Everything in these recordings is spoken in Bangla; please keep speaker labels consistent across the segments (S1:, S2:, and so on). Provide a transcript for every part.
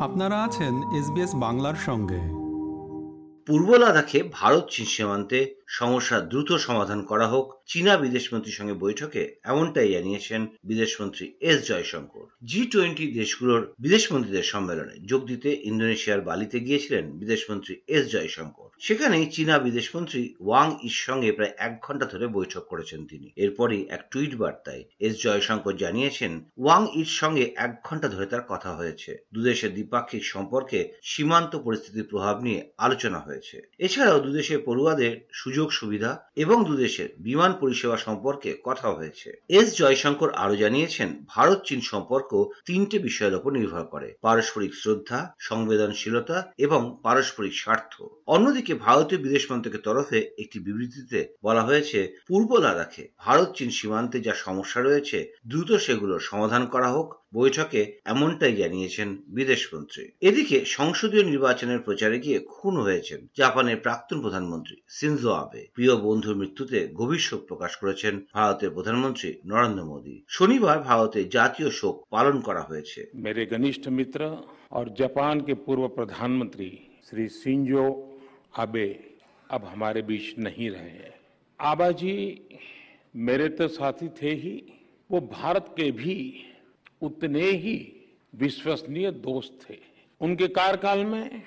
S1: আপনারা আছেন এসবিএস বাংলার সঙ্গে।
S2: পূর্ব লাদাখে ভারত চীন সীমান্তে সমস্যা দ্রুত সমাধান করা হোক, চীনা বিদেশমন্ত্রীর সঙ্গে বৈঠকে এমনটাই জানিয়েছেন বিদেশমন্ত্রী এস জয়শঙ্কর। জি টোয়েন্টি দেশগুলোর বিদেশমন্ত্রীদের সম্মেলনে যোগ দিতে ইন্দোনেশিয়ার বালিতে গিয়েছিলেন বিদেশমন্ত্রী এস জয়শঙ্কর। সেখানেই চীনা বিদেশমন্ত্রী ওয়াং ইর সঙ্গে প্রায় এক ঘণ্টা ধরে বৈঠক করেছেন তিনি। এরপরই এক টুইট বার্তায় এস জয়শঙ্কর জানিয়েছেন, ওয়াং ইর সঙ্গে এক ঘণ্টা ধরে তার কথা হয়েছে। দুদেশের দ্বিপাক্ষিক সম্পর্কে সীমান্ত পরিস্থিতির প্রভাব নিয়ে আলোচনা হয়েছে। এছাড়াও দুদেশের পড়ুয়াদের সুযোগ সুবিধা এবং দুদেশের বিমান পরিষেবা সম্পর্কে কথা হয়েছে। এস জয়শঙ্কর আরও জানিয়েছেন, ভারত চীন সম্পর্ক তিনটে বিষয়ের উপর নির্ভর করে। পারস্পরিক শ্রদ্ধা, সংবেদনশীলতা এবং পারস্পরিক স্বার্থ। অন্যদিকে ভারতীয় বিদেশ মন্ত্রকের তরফে একটি বিবৃতিতে বলা হয়েছে পূর্ব লাদাখে ভারত চীন সীমান্তে যা সমস্যা রয়েছে দ্রুত সেগুলোর সমাধান করা হোক বৈঠকে এমনটাই জানিয়েছেন বিদেশমন্ত্রী এদিকে সংসদীয় নির্বাচনের প্রচারে গিয়ে খুন হয়েছেন জাপানের প্রাক্তন প্রধানমন্ত্রী সিনজো আবে প্রিয় বন্ধুর মৃত্যুতে গভীর শোক প্রকাশ করেছেন ভারতের প্রধানমন্ত্রী নরেন্দ্র মোদী শনিবার ভারতে জাতীয় শোক পালন করা হয়েছে
S3: मेरे घनिष्ठ मित्र और जापान के पूर्व प्रधानमंत्री श्री सिंजो आबे, अब हमारे बीच नहीं रहे हैं। आबा जी, मेरे तो साथी थे ही, वो भारत के भी उतने ही विश्वसनीय दोस्त थे। उनके कार्यकाल में,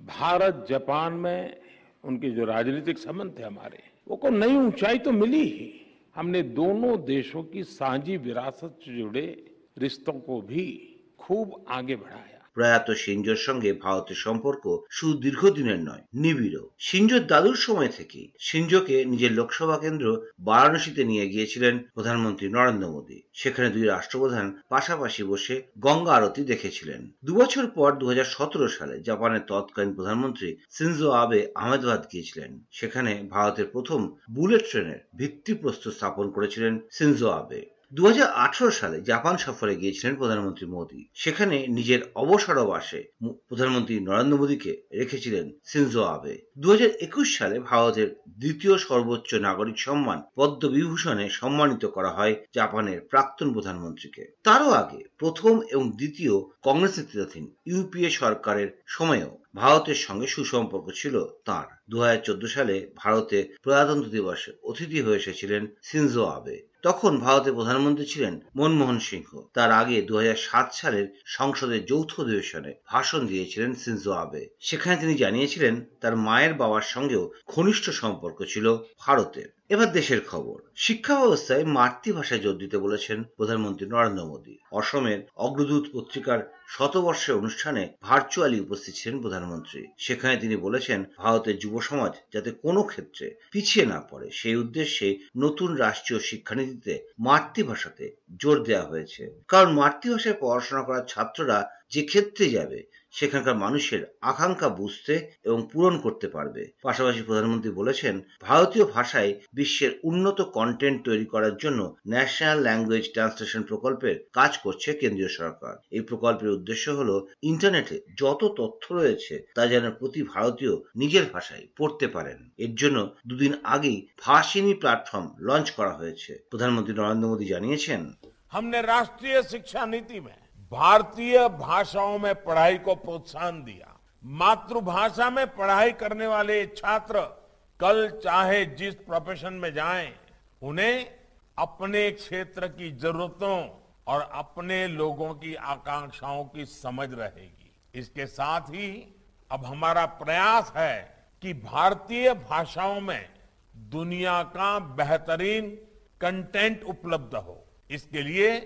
S3: भारत, जापान में उनके जो राजनीतिक संबंध थे हमारे, वो को नई ऊंचाई तो मिली ही। हमने दोनों देशों की साझी विरासत से जुड़े रिश्तों को भी खूब आगे बढ़ाया।
S2: প্রয়াত সিঞ্জোর সঙ্গে ভারতের সম্পর্ক শুধু দীর্ঘদিনের নয় নিবিড় সিঞ্জোর দাদুর সময় থেকে সিঞ্জোকে নিজের লোকসভা কেন্দ্র বারাণসীতে নিয়ে গিয়েছিলেন প্রধানমন্ত্রী নরেন্দ্র মোদী। সেখানে দুই রাষ্ট্রপ্রধান পাশাপাশি বসে গঙ্গা আরতি দেখেছিলেন। দুবছর পর দু হাজার সতেরো সালে জাপানের তৎকালীন প্রধানমন্ত্রী সিনজো আবে আহমেদাবাদ গিয়েছিলেন। সেখানে ভারতের প্রথম বুলেট ট্রেনের ভিত্তিপ্রস্তর স্থাপন করেছিলেন সিনজো আবে। দু হাজার আঠারো সালে জাপান সফরে গিয়েছিলেন প্রধানমন্ত্রী মোদী। সেখানে নিজের অবসরাবাসে মু- প্রধানমন্ত্রী নরেন্দ্র মোদীকে রেখেছিলেন সিনজো আবে। দুই হাজার একুশ সালে ভারতের দ্বিতীয় সর্বোচ্চ নাগরিক সম্মান পদ্মবিভূষণে সম্মানিত করা হয় জাপানের প্রাক্তন প্রধানমন্ত্রীকে। তারও আগে প্রথম এবং দ্বিতীয় কংগ্রেস নেতৃত্বাধীন ইউপিএ সরকারের সময়েও ভারতের সঙ্গে সুসম্পর্ক ছিল তার। দু সালে ভারতে প্রজাতন্ত্র দিবসে অতিথি হয়ে এসেছিলেন সিনজো আবে। তখন ভারতের প্রধানমন্ত্রী ছিলেন মনমোহন সিংহ। তার আগে দু হাজার সাত সালের সংসদের যৌথ অধিবেশনে ভাষণ দিয়েছিলেন সিনজো আবে। সেখানে তিনি জানিয়েছিলেন, তার মায়ের বাবার সঙ্গেও ঘনিষ্ঠ সম্পর্ক ছিল ভারতের। এবার দেশের খবর। শিক্ষা ব্যবস্থায় মাতৃভাষায় জোর দিতে বলেছেন প্রধানমন্ত্রী নরেন্দ্র মোদী। অসমের অগ্রদূত পত্রিকার শতবর্ষের অনুষ্ঠানে ভার্চুয়ালি উপস্থিত ছিলেন প্রধানমন্ত্রী। সেখানে তিনি বলেছেন, ভারতের যুব সমাজ যাতে কোনো ক্ষেত্রে পিছিয়ে না পড়ে, সেই উদ্দেশ্যে নতুন রাষ্ট্রীয় শিক্ষানীতিতে মাতৃভাষাতে জোর দেওয়া হয়েছে। কারণ মাতৃভাষায় পড়াশোনা করা ছাত্ররা যে ক্ষেত্রে যাবে সেখানকার মানুষের আকাঙ্ক্ষা বুঝতে এবং পূরণ করতে পারবে পাশাপাশি প্রধানমন্ত্রী বলেছেন ভারতীয় ভাষায় বিশ্বের উন্নত কন্টেন্ট তৈরি করার জন্য ন্যাশনাল ল্যাঙ্গুয়েজ ট্রান্সলেশন প্রকল্পের কাজ করছে কেন্দ্রীয় সরকার এই প্রকল্পের উদ্দেশ্য হল ইন্টারনেটে যত তথ্য রয়েছে তা যেন প্রতি ভারতীয় নিজের ভাষায় পড়তে পারেন এর জন্য দুদিন আগেই ভাষিনী প্ল্যাটফর্ম লঞ্চ করা হয়েছে প্রধানমন্ত্রী নরেন্দ্র মোদী জানিয়েছেন
S3: हमने राष्ट्रीय शिक्षा नीति में भारतीय भाषाओं में पढ़ाई को प्रोत्साहन दिया। मातृभाषा में पढ़ाई करने वाले छात्र कल चाहे जिस प्रोफेशन में जाएँ, उन्हें अपने क्षेत्र की जरूरतों और अपने लोगों की आकांक्षाओं की समझ रहेगी। इसके साथ ही अब हमारा प्रयास है कि भारतीय भाषाओं में दुनिया का बेहतरीन कंटेंट उपलब्ध हो। इसके लिए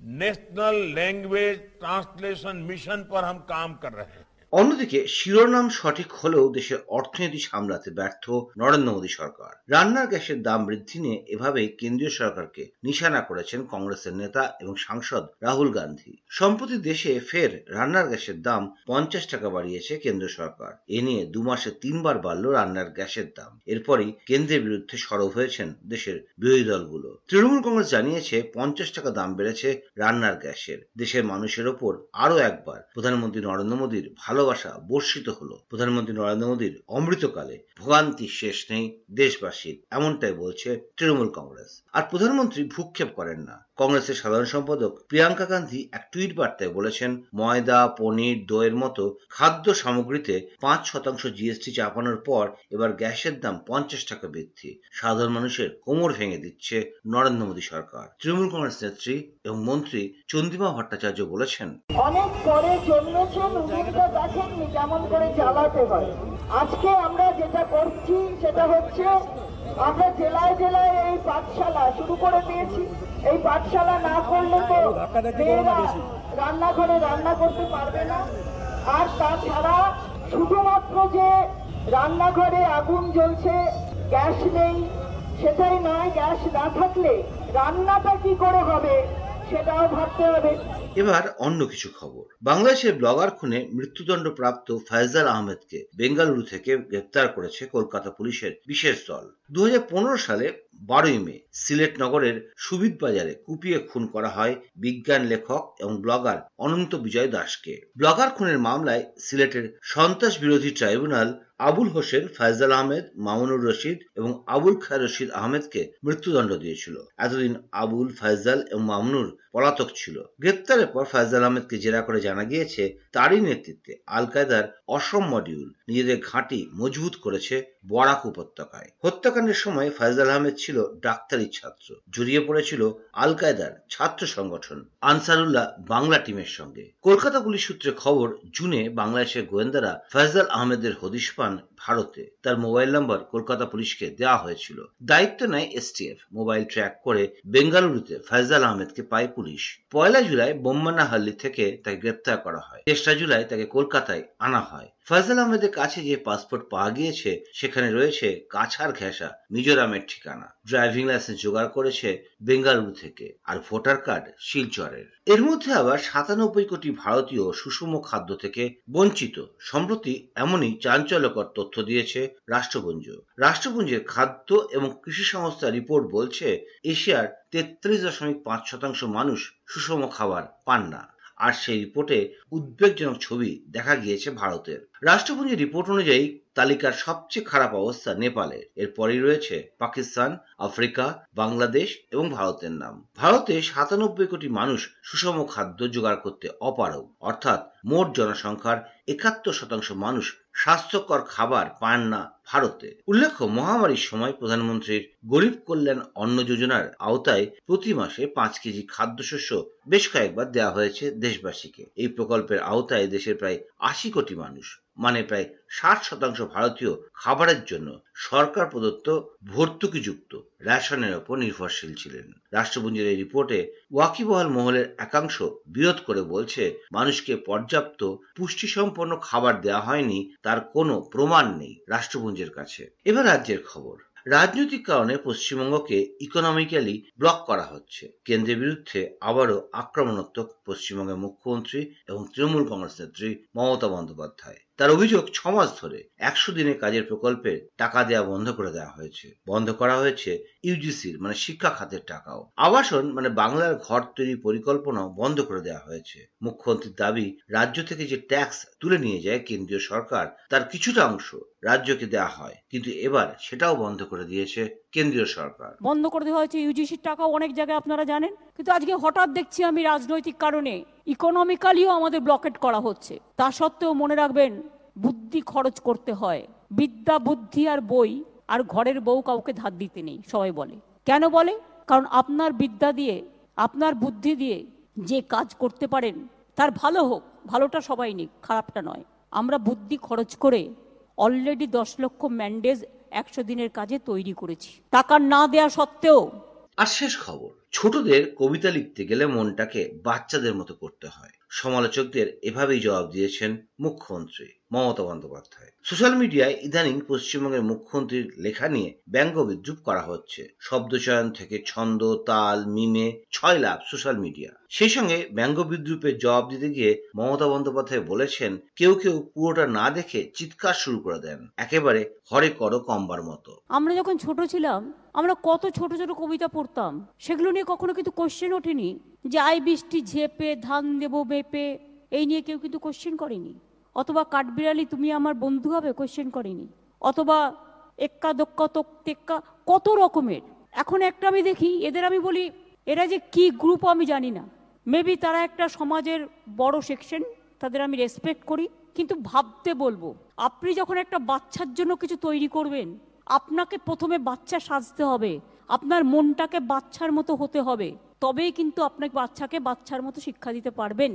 S3: नेशनल लैंग्वेज ट्रांसलेशन मिशन पर हम काम कर रहे हैं।
S2: অন্যদিকে, শিরোনাম সঠিক হলেও দেশের অর্থনীতি সামলাতে ব্যর্থ নরেন্দ্র মোদী সরকার। রান্নার গ্যাসের দাম বৃদ্ধি নিয়ে এভাবেই কেন্দ্রীয় সরকারকে নিশানা করেছেন কংগ্রেসের নেতা এবং সাংসদ রাহুল গান্ধী। সম্প্রতি দেশে ফের রান্নার গ্যাসের দাম পঞ্চাশ টাকা বাড়িয়েছে কেন্দ্র সরকার। এ নিয়ে দু মাসে তিনবার বাড়ল রান্নার গ্যাসের দাম। এরপরই কেন্দ্রের বিরুদ্ধে সরব হয়েছেন দেশের বিরোধী দলগুলো। তৃণমূল কংগ্রেস জানিয়েছে, পঞ্চাশ টাকা দাম বেড়েছে রান্নার গ্যাসের। দেশের মানুষের ওপর আরও একবার প্রধানমন্ত্রী নরেন্দ্র মোদীর ভালোবাসা বর্ষিত হলো। প্রধানমন্ত্রী নরেন্দ্র মোদীর অমৃতকালে। ভোগান্তি শেষ নেই দেশবাসীর, এমনটাই বলছে তৃণমূল কংগ্রেস। আর প্রধানমন্ত্রী ভূক্ষেপ করেন না। কংগ্রেসের সাধারণ সম্পাদক প্রিয়াঙ্কা গান্ধী এক টুইট বার্তায় বলেছেন, ময়দা, পনির, দইয়ের মতো খাদ্য সামগ্রীতে পাঁচ শতাংশ জিএসটি চাপানোর পর এবার গ্যাসের দাম পঞ্চাশ টাকা বৃদ্ধি। সাধারণ মানুষের কোমর ভেঙে দিচ্ছে নরেন্দ্র মোদী সরকার। তৃণমূল কংগ্রেস নেত্রী এবং মন্ত্রী চন্দিমা ভট্টাচার্য বলেছেন,
S4: অনেক দেখেননি কেমন করে হয়। আজকে আমরা যেটা করছি সেটা হচ্ছে আমরা জেলায় জেলায় এই পাঠশালা শুরু করে দিয়েছি। এই পাঠশালা না করলে তো মেয়েরা রান্নাঘরে রান্না করতে পারবে না। আর তাছাড়া শুধুমাত্র যে রান্নাঘরে আগুন জ্বলছে গ্যাস নেই সেটাই নয় গ্যাস না থাকলে রান্নাটা কি করে হবে সেটাও ভাবতে হবে।
S2: এবার অন্য কিছু খবর। বাংলাদেশের ব্লগার খুনে মৃত্যুদণ্ড প্রাপ্ত ফয়জাল আহমেদকে বেঙ্গালুরু থেকে গ্রেপ্তার করেছে কলকাতা পুলিশের বিশেষ দল। দু হাজার পনেরো সালে বারোই মে সিলেট নগরের সুবিদ বাজারে কুপিয়ে খুন করা হয় বিজ্ঞান লেখক এবং ব্লগার অনন্ত বিজয় দাসকে। ব্লগার খুনের মামলায় সিলেটের সন্ত্রাস বিরোধী ট্রাইব্যুনাল আবুল হোসেন, ফায়জাল আহমেদ, মামুনুর রশিদ এবং আবুল খায় রশিদ আহমেদকে মৃত্যুদণ্ড দিয়েছিল। এতদিন আবুল, ফায়জাল এবং মামুনুর পলাতক ছিল। গ্রেপ্তারের পর ফায়জাল আহমেদকে জেরা করে জানা গিয়েছে, তারই নেতৃত্বে আল কায়দার অসম মডিউল নিজেদের ঘাঁটি মজবুত করেছে বরাক উপত্যকায়। হত্যাকাণ্ডের সময় ফায়জাল আহমেদ ছিল ডাক্তারি ছাত্র। জড়িয়ে পড়েছিল আল কায়দার ছাত্র সংগঠন আনসারুল্লাহ বাংলা টিমের সঙ্গে। কলকাতা পুলিশ সূত্রে খবর, জুনে বাংলাদেশের গোয়েন্দারা ফয়জাল আহমেদের হদিশ পান ভারতে। তার মোবাইল নম্বর কলকাতা পুলিশকে দেওয়া হয়েছিল। দায়িত্ব নেয় এসটিএফ মোবাইল ট্র্যাক করে বেঙ্গালুরুতে ফয়জাল আহমেদকে পায় পুলিশ। পয়লা জুলাই বোম্মানাহাল্লি থেকে তাকে গ্রেপ্তার করা হয়। তেসরা জুলাই তাকে কলকাতায় আনা হয়। ফয়জাল আহমেদের কাছে যে পাসপোর্ট পাওয়া গিয়েছে, সেখানে রয়েছে কাছার ঘেঁষা মিজোরামের ঠিকানা। ড্রাইভিং লাইসেন্স জোগাড় করেছে বেঙ্গালুরু থেকে আর ভোটার কার্ড শিলচরের। এর মধ্যে আবার সাতানব্বই কোটি ভারতীয় সুষম খাদ্য থেকে বঞ্চিত। সম্প্রতি এমনই চাঞ্চল্যকর তথ্য দিয়েছে রাষ্ট্রপুঞ্জ। রাষ্ট্রপুঞ্জের খাদ্য এবং কৃষি সংস্থা রিপোর্ট বলছে, এশিয়ার তেত্রিশ দশমিক পাঁচ শতাংশ মানুষ সুষম খাবার পান না। আর সেই রিপোর্টে উদ্বেগজনক ছবি দেখা গিয়েছে ভারতের। রাষ্ট্রপুঞ্জের রিপোর্ট অনুযায়ী তালিকার সবচেয়ে খারাপ অবস্থা নেপালের এরপরই রয়েছে পাকিস্তান, আফ্রিকা, বাংলাদেশ এবং ভারতের নাম। ভারতে সাতানব্বই কোটি মানুষ সুষম খাদ্য জোগাড় করতে অপারগ। অর্থাৎ মোট জনসংখ্যার একাত্তর শতাংশ মানুষ স্বাস্থ্যকর খাবার পান না ভারতে। উল্লেখ্য, মহামারীর সময় প্রধানমন্ত্রীর গরিব কল্যাণ অন্ন যোজনার আওতায় প্রতি মাসে পাঁচ কেজি খাদ্যশস্য বেশ কয়েকবার দেওয়া হয়েছে দেশবাসীকে। এই প্রকল্পের আওতায় দেশের প্রায় আশি কোটি মানুষ মানে প্রায় ষাট শতাংশ ভারতীয় খাবারের জন্য সরকার প্রদত্ত ভর্তুকিযুক্ত রেশনের ওপর নির্ভরশীল ছিলেন। রাষ্ট্রপুঞ্জের এই রিপোর্টে ওয়াকিবহাল মহলের একাংশ বিরোধ করে বলছে, মানুষকে পর্যাপ্ত পুষ্টিসম্পন্ন খাবার দেওয়া হয়নি, তার কোনো প্রমাণ নেই রাষ্ট্রপুঞ্জের কাছে। এবার রাজ্যের খবর। রাজনৈতিক কারণে পশ্চিমবঙ্গকে ইকোনমিক্যালি ব্লক করা হচ্ছে। কেন্দ্রের বিরুদ্ধে আবারও আক্রমণাত্মক পশ্চিমবঙ্গের মুখ্যমন্ত্রী এবং তৃণমূল কংগ্রেস নেত্রী মমতা বন্দ্যোপাধ্যায়। তার অভিযোগ ছমাস মাস ধরে একশো দিনের কাজের প্রকল্পে টাকা দেওয়া বন্ধ করে দেওয়া হয়েছে। বন্ধ করা হয়েছে ইউজিসির মানে শিক্ষা খাতের টাকাও। আবাসন মানে বাংলার ঘর তৈরি পরিকল্পনাও বন্ধ করে দেওয়া হয়েছে। মুখ্যমন্ত্রীর দাবি, রাজ্য থেকে যে ট্যাক্স তুলে নিয়ে যায় কেন্দ্রীয় সরকার, তার কিছুটা অংশ রাজ্যকে দেওয়া হয়। কিন্তু এবার সেটাও বন্ধ করে দিয়েছে কেন্দ্রীয় সরকার।
S5: বন্ধ করে দেওয়া হয়েছে ইউজিসির টাকাও অনেক জায়গায় আপনারা জানেন। কিন্তু আজকে হঠাৎ দেখছি আমি রাজনৈতিক কারণে ইকোনমিক্যালিও আমাদের ব্লকেট করা হচ্ছে। তা সত্ত্বেও মনে রাখবেন, বুদ্ধি খরচ করতে হয়। বিদ্যা, বুদ্ধি আর বই আর ঘরের বউ কাউকে ধার দিতে নেই, সবাই বলে। কেন বলে? কারণ আপনার বিদ্যা দিয়ে, আপনার বুদ্ধি দিয়ে যে কাজ করতে পারেন, তার ভালো হোক, ভালোটা সবাই নিক, খারাপটা নয়। আমরা বুদ্ধি খরচ করে অলরেডি দশ লক্ষ ম্যান্ডেজ একশো দিনের কাজে তৈরি করেছি। টাকা না দেয়া সত্ত্বেও
S2: আর শেষ খবর, ছোটদের কবিতা লিখতে গেলে মনটাকে বাচ্চাদের মতো করতে হয়। সমালোচকদের এভাবেই জবাব দিয়েছেন মুখ্যমন্ত্রী মমতা বন্দ্যোপাধ্যায়। সোশ্যাল মিডিয়ায় ইদানিং পশ্চিমবঙ্গের মুখ্যমন্ত্রীর লেখা নিয়ে ব্যঙ্গ বিদ্রুপ করা হচ্ছে। শব্দচয়ন থেকে ছন্দ, তাল, মিমে ছয় লাভ সোশ্যাল মিডিয়া। সেই সঙ্গে ব্যঙ্গ বিদ্রুপের জবাব দিতে গিয়ে মমতা বন্দ্যোপাধ্যায় বলেছেন, কেউ কেউ পুরোটা না দেখে চিৎকার শুরু করে দেন। একেবারে হরে করো কম্বার মতো।
S5: আমরা যখন ছোট ছিলাম, আমরা কত ছোট ছোট কবিতা পড়তাম। সেগুলো নিয়ে কখনো কিন্তু কোশ্চেন ওঠেনি। যে আই বৃষ্টি ঝেপে, ধান দেবো বেপে এই নিয়ে কেউ কিন্তু কোশ্চেন করেনি। অথবা কাঠবিড়ালি তুমি আমার বন্ধু হবে কোশ্চেন করেনি। অথবা এক্কা, দক্কা তোক টেক্কা কত রকমের। এখন একটা আমি দেখি, এদের আমি বলি, এরা যে কি গ্রুপ আমি জানি না। মেবি তারা একটা সমাজের বড় সেকশন তাদের আমি রেসপেক্ট করি। কিন্তু ভাবতে বলব, আপনি যখন একটা বাচ্চার জন্য কিছু তৈরি করবেন, আপনাকে প্রথমে বাচ্চা সাজতে হবে, আপনার মনটাকে বাচ্চার মতো হতে হবে। তবেই কিন্তু আপনাকে বাচ্চাকে বাচ্চার মতো শিক্ষা দিতে পারবেন।